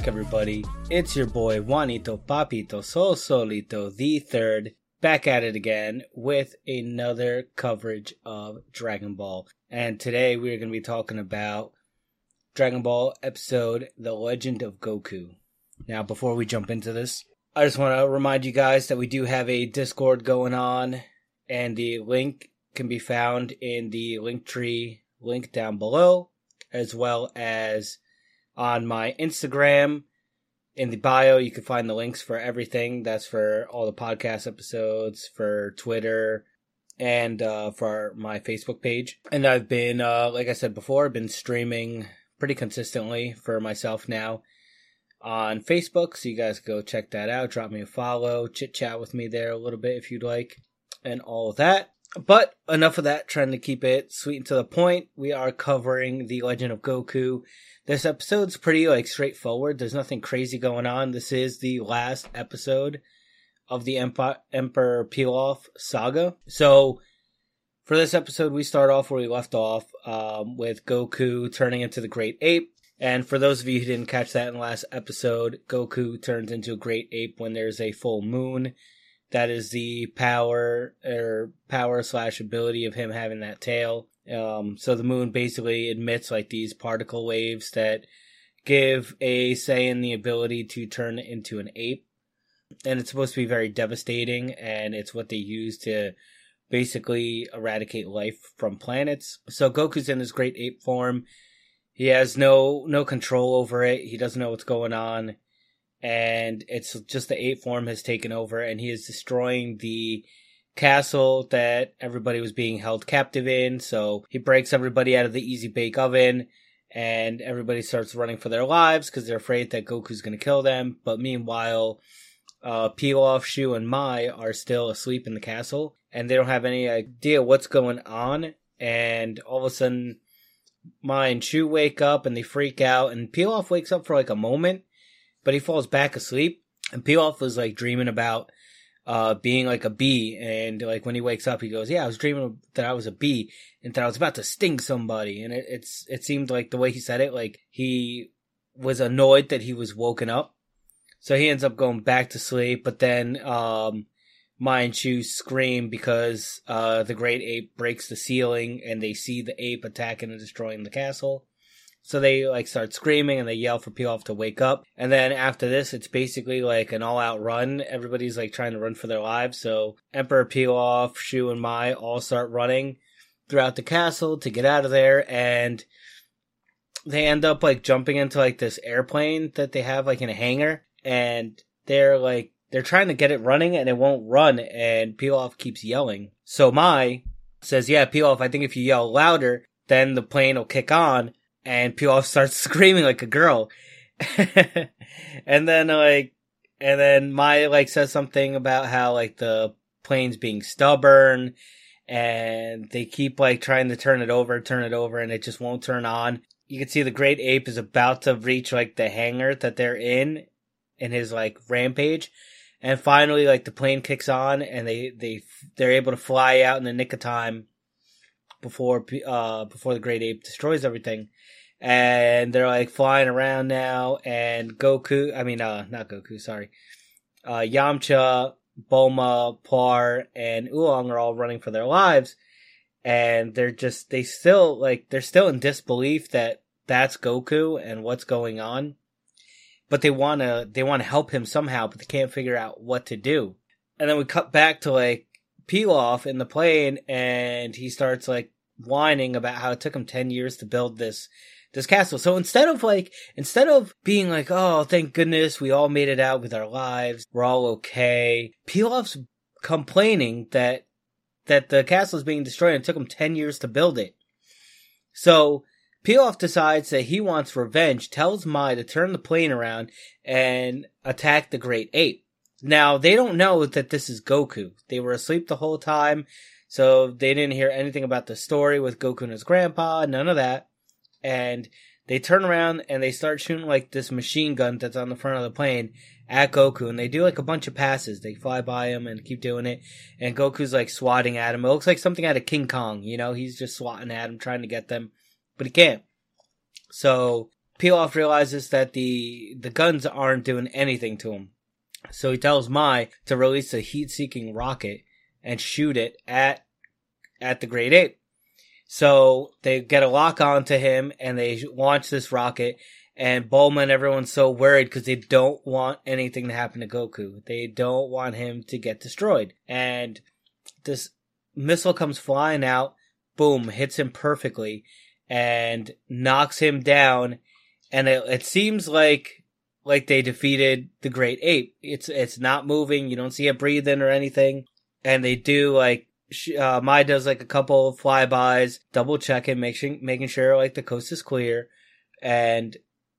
Back, everybody. It's your boy Juanito Papito Sol Solito the third, back at it again with another coverage of Dragon Ball. And today we are going to be talking about Dragon Ball episode The Legend of Goku. Now, before we jump into this, I just want to remind you guys that we do have a Discord going on, and the link can be found in the link tree link down below, as well as on my Instagram. In the bio, you can find the links for everything. That's for all the podcast episodes, for Twitter, and uh, for my Facebook page. And I've been, uh, like I said before, been streaming pretty consistently for myself now on Facebook. So you guys go check that out. Drop me a follow, chit chat with me there a little bit if you'd like, and all of that. But enough of that, trying to keep it sweet and to the point. We are covering The Legend of Goku. This episode's pretty like straightforward. There's nothing crazy going on. This is the last episode of the Emperor, Emperor Pilaf saga. So for this episode, we start off where we left off um, with Goku turning into the Great Ape. And for those of you who didn't catch that in the last episode, Goku turns into a Great Ape when there's a full moon that is the power or power slash ability of him having that tail. Um, so the moon basically emits like these particle waves that give a Saiyan the ability to turn into an ape. And it's supposed to be very devastating, and it's what they use to basically eradicate life from planets. So Goku's in his great ape form. He has no no control over it. He doesn't know what's going on and it's just the ape form has taken over and he is destroying the castle that everybody was being held captive in so he breaks everybody out of the easy bake oven and everybody starts running for their lives because they're afraid that goku's going to kill them but meanwhile uh, Pilaf, Shu, and Mai are still asleep in the castle, and they don't have any idea what's going on. And all of a sudden, Mai and Shu wake up and they freak out, and Pilaf wakes up for like a moment, but he falls back asleep. And Pilaf was like dreaming about uh, being like a bee. And like when he wakes up, he goes, "Yeah, I was dreaming that I was a bee and that I was about to sting somebody." And it, it's it seemed like the way he said it, like he was annoyed that he was woken up. So he ends up going back to sleep. But then um, and Shu scream because uh, the great ape breaks the ceiling, and they see the ape attacking and destroying the castle. So they like start screaming and they yell for Pilaf to wake up. And then after this, it's basically like an all out run. Everybody's like trying to run for their lives. So Emperor Pilaf, Shu, and Mai all start running throughout the castle to get out of there. And they end up like jumping into like this airplane that they have like in a hangar. And they're like, they're trying to get it running and it won't run. And Pilaf keeps yelling. So Mai says, yeah, Pilaf, I think if you yell louder, then the plane will kick on and Pilaf starts screaming like a girl. and then like, and then Mai like says something about how like the plane's being stubborn and they keep like trying to turn it over, turn it over, and it just won't turn on. You can see the great ape is about to reach like the hangar that they're in in his like rampage. And finally, like the plane kicks on and they, they, they're able to fly out in the nick of time before, uh, before the great ape destroys everything and they're like flying around now. And Goku, I mean, uh, not Goku, sorry, uh, Yamcha, Bulma, Puar and Oolong are all running for their lives, and they're just they still like they're still in disbelief that that's Goku and what's going on, but they wanna they wanna help him somehow, but they can't figure out what to do. And then we cut back to like Pilaf in the plane, and he starts like whining about how it took him 10 years to build this this castle. So instead of like, instead of being like, oh, thank goodness we all made it out with our lives, we're all okay, Pilaf's complaining that, that the castle is being destroyed and it took him 10 years to build it. So, Pilaf decides that he wants revenge, tells Mai to turn the plane around and attack the Great Ape. Now, they don't know that this is Goku. They were asleep the whole time, so they didn't hear anything about the story with Goku and his grandpa, none of that and they turn around and they start shooting like this machine gun that's on the front of the plane at Goku, and they do like a bunch of passes. They fly by him and keep doing it, and Goku's like swatting at him. It looks like something out of King Kong, you know? He's just swatting at him, trying to get them, but he can't. So Pilaf realizes that the the guns aren't doing anything to him. So he tells Mai to release a heat-seeking rocket and shoot it at at the Great Ape. So they get a lock onto him and they launch this rocket. And Bulma and everyone's so worried because they don't want anything to happen to Goku. They don't want him to get destroyed. And this missile comes flying out, boom, hits him perfectly, and knocks him down. And it, it seems like like they defeated the great ape. It's it's not moving. You don't see it breathing or anything. And they do like uh, Mai does like a couple flybys, double checking, making making sure like the coast is clear, and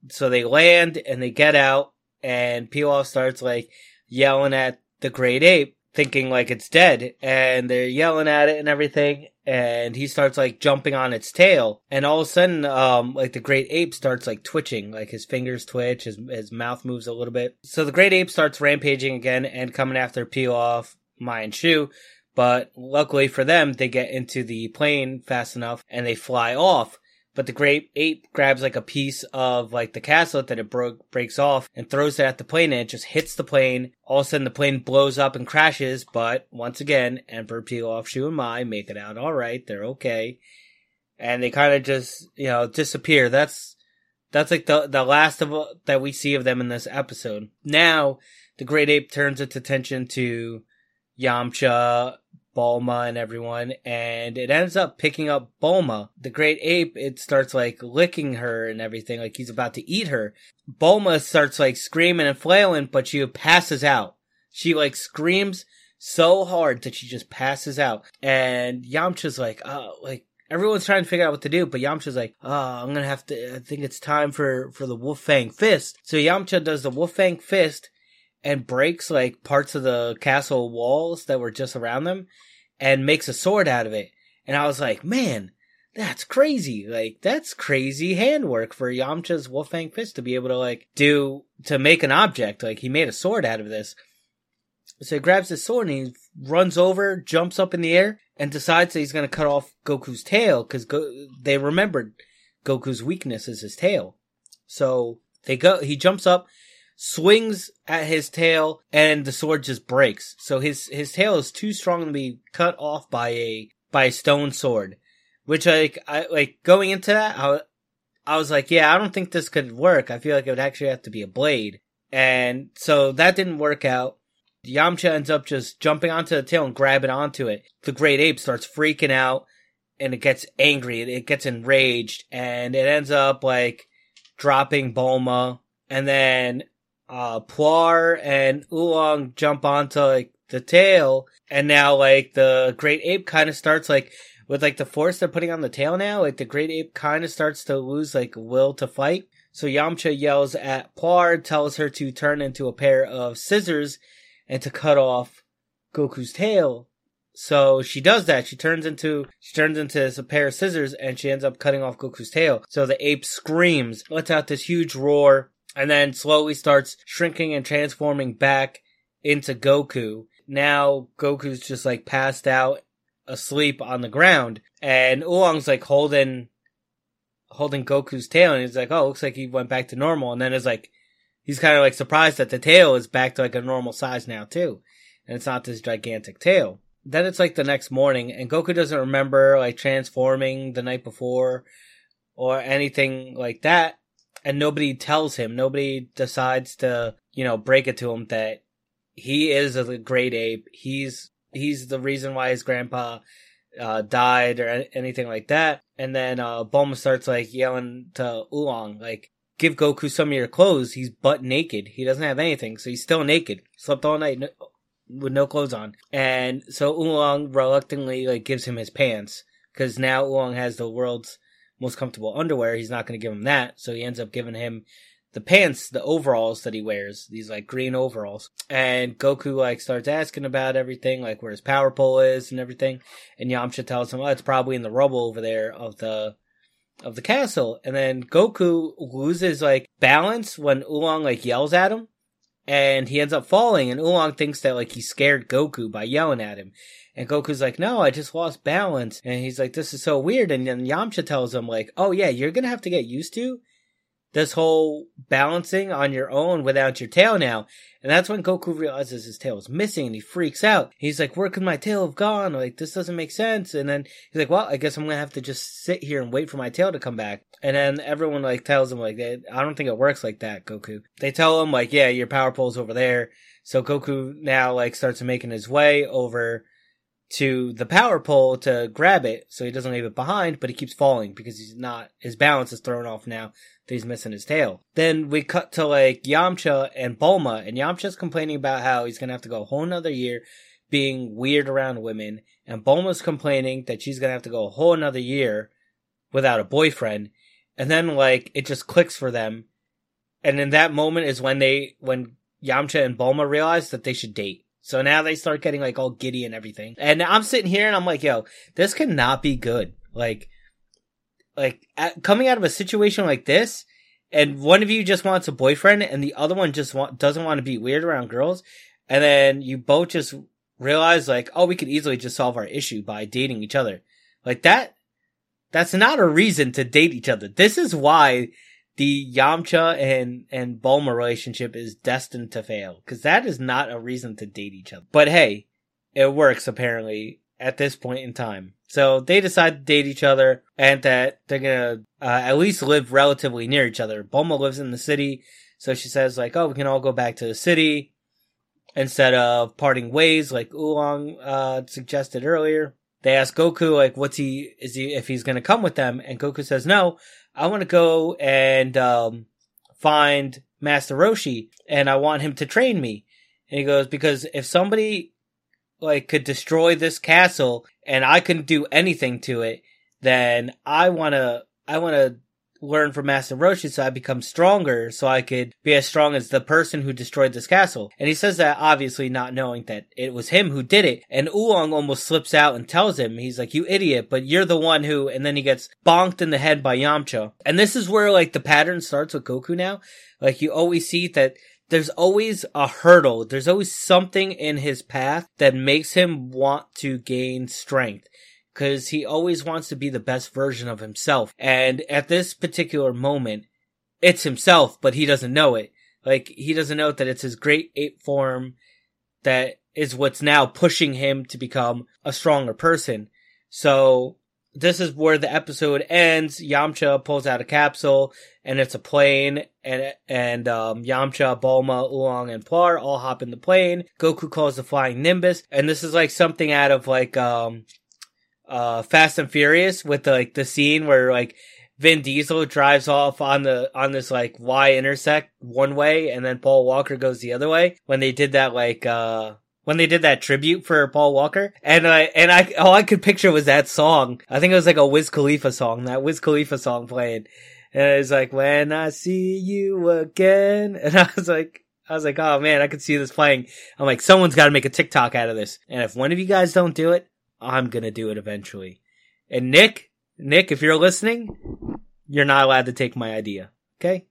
so they land and they get out, and Pilaf starts like yelling at the great ape, thinking like it's dead, and they're yelling at it and everything, and he starts like jumping on its tail, and all of a sudden, um, like the great ape starts like twitching, like his fingers twitch, his his mouth moves a little bit. So the great ape starts rampaging again and coming after Pilaf, Mai and Shu, but luckily for them, they get into the plane fast enough and they fly off. But the great ape grabs like a piece of like the castle that it broke breaks off and throws it at the plane and it just hits the plane. All of a sudden the plane blows up and crashes, but once again, Emperor Pilaf, Shu and Mai make it out alright, they're okay. And they kind of just, you know, disappear. That's, that's like the, the last of that we see of them in this episode. Now, the great ape turns its attention to Yamcha Bulma and everyone, and it ends up picking up Bulma. The great ape, it starts like licking her and everything, like he's about to eat her. Bulma starts like screaming and flailing, but she passes out. She like screams so hard that she just passes out. And Yamcha's like, oh, like, everyone's trying to figure out what to do, but Yamcha's like, oh, I'm gonna have to, I think it's time for, for the Wolf Fang Fist. So Yamcha does the Wolf Fang Fist, and breaks like parts of the castle walls that were just around them and makes a sword out of it. And I was like, man, that's crazy. Like, that's crazy handwork for Yamcha's Wolf Fang Fist to be able to like do, to make an object. Like, he made a sword out of this. So he grabs his sword and he runs over, jumps up in the air, and decides that he's going to cut off Goku's tail because Go- they remembered Goku's weakness is his tail. So they go, he jumps up, swings at his tail and the sword just breaks. So his his tail is too strong to be cut off by a by a stone sword. Which like I like going into that I I was like, yeah, I don't think this could work. I feel like it would actually have to be a blade. And so that didn't work out. Yamcha ends up just jumping onto the tail and grabbing onto it. The great ape starts freaking out and it gets angry. It gets enraged and it ends up like dropping Bulma. And then uh, and Oolong jump onto like the tail, and now like the great ape kind of starts like with like the force they're putting on the tail now, like the great ape kind of starts to lose like will to fight. So Yamcha yells at Puar, tells her to turn into a pair of scissors and to cut off Goku's tail. So she does that. She turns into she turns into a pair of scissors and she ends up cutting off Goku's tail. So the ape screams, lets out this huge roar, and then slowly starts shrinking and transforming back into Goku. Now Goku's just like passed out asleep on the ground and Oolong's like holding holding Goku's tail and he's like, Oh, looks like he went back to normal and then it's like he's kind of like surprised that the tail is back to like a normal size now too. And it's not this gigantic tail. Then it's like the next morning and Goku doesn't remember like transforming the night before or anything like that and nobody tells him, nobody decides to, you know, break it to him that he is a great ape. He's, he's the reason why his grandpa, uh, died or anything like that. And then, uh, Bulma starts like yelling to Oolong, like, give Goku some of your clothes. He's butt naked. He doesn't have anything. So he's still naked. Slept all night with no clothes on. And so Oolong reluctantly like gives him his pants because now Oolong has the world's most comfortable underwear, he's not going to give him that. So he ends up giving him the pants, the overalls that he wears, these like green overalls. And Goku like starts asking about everything, like where his power pole is and everything. And Yamcha tells him, oh, it's probably in the rubble over there of the, of the castle. And then Goku loses like balance when Oolong like yells at him. And he ends up falling and Oolong thinks that like he scared Goku by yelling at him. And Goku's like, no, I just lost balance. And he's like, this is so weird. And then Yamcha tells him like, oh yeah, you're going to have to get used to this whole balancing on your own without your tail now. And that's when Goku realizes his tail is missing and he freaks out. He's like, where could my tail have gone? Like, this doesn't make sense. And then he's like, well, I guess I'm going to have to just sit here and wait for my tail to come back. And then everyone like tells him like, I don't think it works like that, Goku. They tell him like, yeah, your power pole's over there. So Goku now like starts making his way over to the power pole to grab it so he doesn't leave it behind, but he keeps falling because he's not, his balance is thrown off now that he's missing his tail. Then we cut to like Yamcha and Bulma, and Yamcha's complaining about how he's gonna have to go a whole nother year being weird around women, and Bulma's complaining that she's gonna have to go a whole another year without a boyfriend. And then like it just clicks for them. And in that moment is when they when Yamcha and Bulma realize that they should date. So now they start getting like all giddy and everything. And I'm sitting here and I'm like, yo, this cannot be good. Like, like at, coming out of a situation like this, and one of you just wants a boyfriend and the other one just want, doesn't want to be weird around girls. And then you both just realize like, oh, we could easily just solve our issue by dating each other. Like that, that's not a reason to date each other. This is why the Yamcha and and Bulma relationship is destined to fail because that is not a reason to date each other. But hey, it works apparently at this point in time. So they decide to date each other and that they're gonna uh, at least live relatively near each other. Bulma lives in the city, so she says like, "Oh, we can all go back to the city instead of parting ways," like Oolong uh, suggested earlier. They ask Goku like, "What's he? Is he if he's gonna come with them?" And Goku says no. I want to go and um, find Master Roshi, and I want him to train me. And he goes, because if somebody like could destroy this castle and I couldn't do anything to it, then I want to, I want to learn from Master Roshi so I become stronger so I could be as strong as the person who destroyed this castle. And he says that obviously not knowing that it was him who did it. And Oolong almost slips out and tells him, he's like, you idiot, but you're the one who, and then he gets bonked in the head by Yamcha. And this is where like the pattern starts with Goku now. Like you always see that there's always a hurdle. There's always something in his path that makes him want to gain strength because he always wants to be the best version of himself. And at this particular moment, it's himself, but he doesn't know it. Like, he doesn't know that it's his great ape form that is what's now pushing him to become a stronger person. So, this is where the episode ends. Yamcha pulls out a capsule and it's a plane and, and, um, Yamcha, Bulma, Oolong, and Puar all hop in the plane. Goku calls the flying Nimbus. And this is like something out of like, um, uh Fast and Furious with the, like the scene where like Vin Diesel drives off on the on this like Y intersect one way and then Paul Walker goes the other way when they did that like uh when they did that tribute for Paul Walker and I and I all I could picture was that song. I think it was like a Wiz Khalifa song, that Wiz Khalifa song playing. And it was like when I see you again and I was like I was like, oh man, I could see this playing. I'm like, someone's got to make a TikTok out of this. And if one of you guys don't do it, I'm gonna do it eventually. And Nick, Nick, if you're listening, you're not allowed to take my idea. Okay?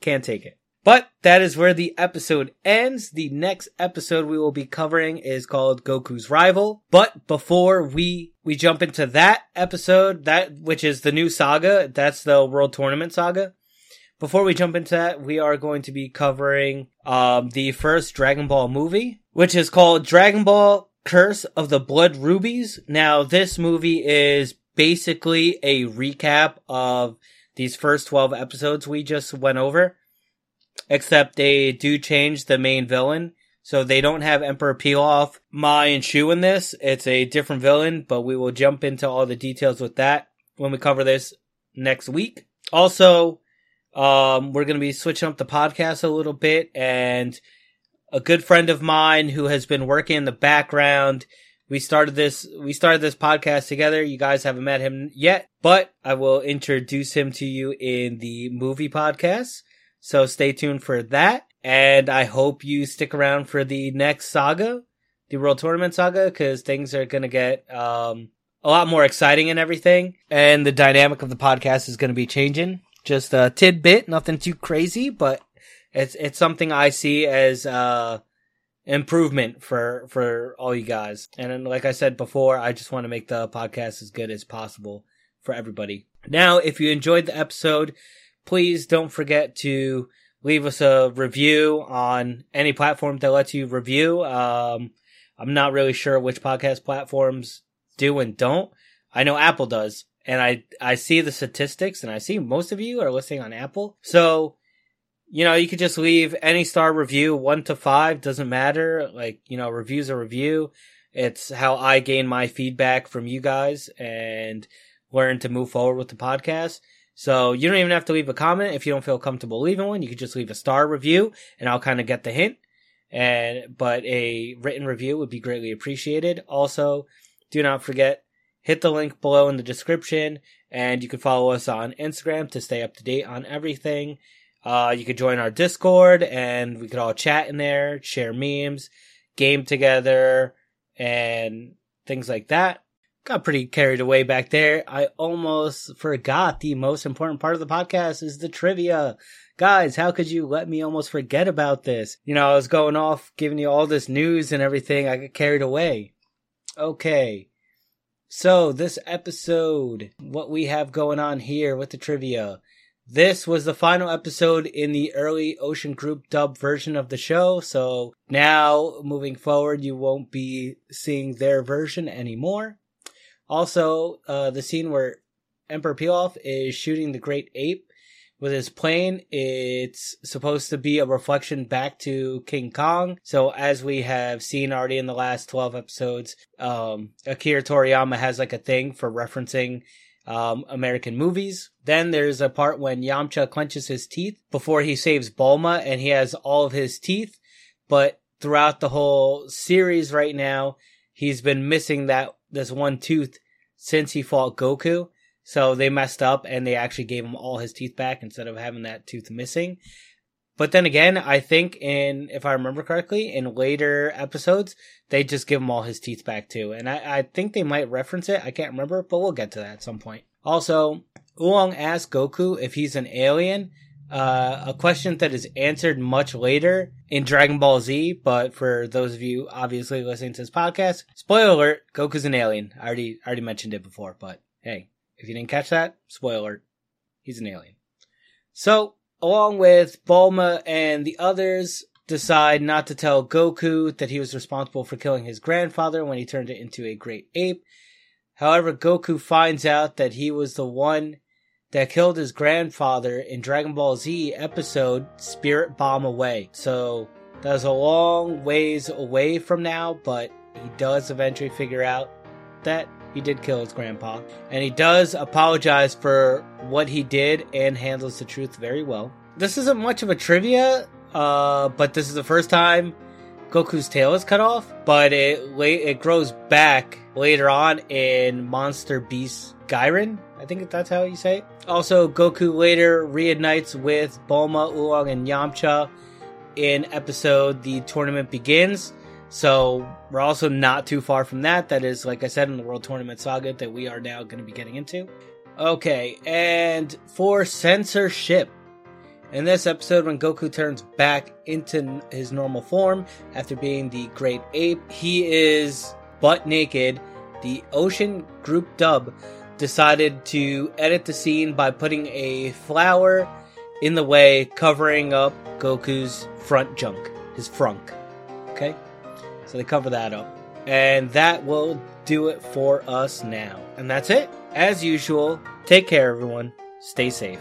Can't take it. But that is where the episode ends. The next episode we will be covering is called Goku's Rival. But before we, we jump into that episode, that, which is the new saga, that's the World Tournament saga. Before we jump into that, we are going to be covering, um, the first Dragon Ball movie, which is called Dragon Ball Curse of the Blood Rubies. Now, this movie is basically a recap of these first 12 episodes we just went over, except they do change the main villain. So they don't have Emperor Pilaf, Mai, and Shu in this. It's a different villain, but we will jump into all the details with that when we cover this next week. Also, um, we're going to be switching up the podcast a little bit and a good friend of mine who has been working in the background. We started this, we started this podcast together. You guys haven't met him yet, but I will introduce him to you in the movie podcast. So stay tuned for that. And I hope you stick around for the next saga, the World Tournament saga, because things are going to get, um, a lot more exciting and everything. And the dynamic of the podcast is going to be changing. Just a tidbit, nothing too crazy, but it's it's something I see as uh improvement for for all you guys. And like I said before, I just want to make the podcast as good as possible for everybody. Now, if you enjoyed the episode, please don't forget to leave us a review on any platform that lets you review. Um, I'm not really sure which podcast platforms do and don't. I know Apple does, and I I see the statistics, and I see most of you are listening on Apple. So, you know, you could just leave any star review, one to five, doesn't matter. Like, you know, reviews a review. It's how I gain my feedback from you guys and learn to move forward with the podcast. So you don't even have to leave a comment if you don't feel comfortable leaving one. You could just leave a star review and I'll kind of get the hint. And, but a written review would be greatly appreciated. Also, do not forget, hit the link below in the description and you can follow us on Instagram to stay up to date on everything. Uh, you could join our Discord and we could all chat in there, share memes, game together, and things like that got pretty carried away back there. I almost forgot the most important part of the podcast is the trivia. Guys, how could you let me almost forget about this? You know, I was going off giving you all this news and everything. I got carried away. Okay. So this episode, what we have going on here with the trivia. This was the final episode in the early Ocean Group dub version of the show. So now moving forward, you won't be seeing their version anymore. Also, uh, the scene where Emperor Pilaf is shooting the Great Ape with his plane, it's supposed to be a reflection back to King Kong. So as we have seen already in the last 12 episodes, um, Akira Toriyama has like a thing for referencing um, American movies. Then there's a part when Yamcha clenches his teeth before he saves Bulma and he has all of his teeth. But throughout the whole series right now, he's been missing that this one tooth since he fought Goku. So they messed up and they actually gave him all his teeth back instead of having that tooth missing. But then again, I think in, if I remember correctly, in later episodes, they just give him all his teeth back too. And I, I think they might reference it. I can't remember, but we'll get to that at some point. Also, Oolong asked Goku if he's an alien uh, a question that is answered much later in Dragon Ball Z, but for those of you obviously listening to this podcast, spoiler alert, Goku's an alien. I already already mentioned it before, but hey, if you didn't catch that, spoiler alert, he's an alien. So, along with Bulma and the others, decide not to tell Goku that he was responsible for killing his grandfather when he turned it into a great ape. However, Goku finds out that he was the one that killed his grandfather in Dragon Ball Z episode Spirit Bomb Away. So that was a long ways away from now, but he does eventually figure out that he did kill his grandpa. And he does apologize for what he did and handles the truth very well. This isn't much of a trivia, uh, but this is the first time Goku's tail is cut off, but it it grows back later on in Monster Beast Gairen. I think that's how you say it. Also, Goku later reunites with Bulma, Oolong, and Yamcha in episode The Tournament Begins. So we're also not too far from that. That is, like I said, in the World Tournament Saga that we are now going to be getting into. Okay, and for censorship. In this episode, when Goku turns back into his normal form after being the Great Ape, he is butt naked. The Ocean Group dub decided to edit the scene by putting a flower in the way, covering up Goku's front junk, his frunk. Okay? So they cover that up. And that will do it for us now. And that's it. As usual, take care, everyone. Stay safe.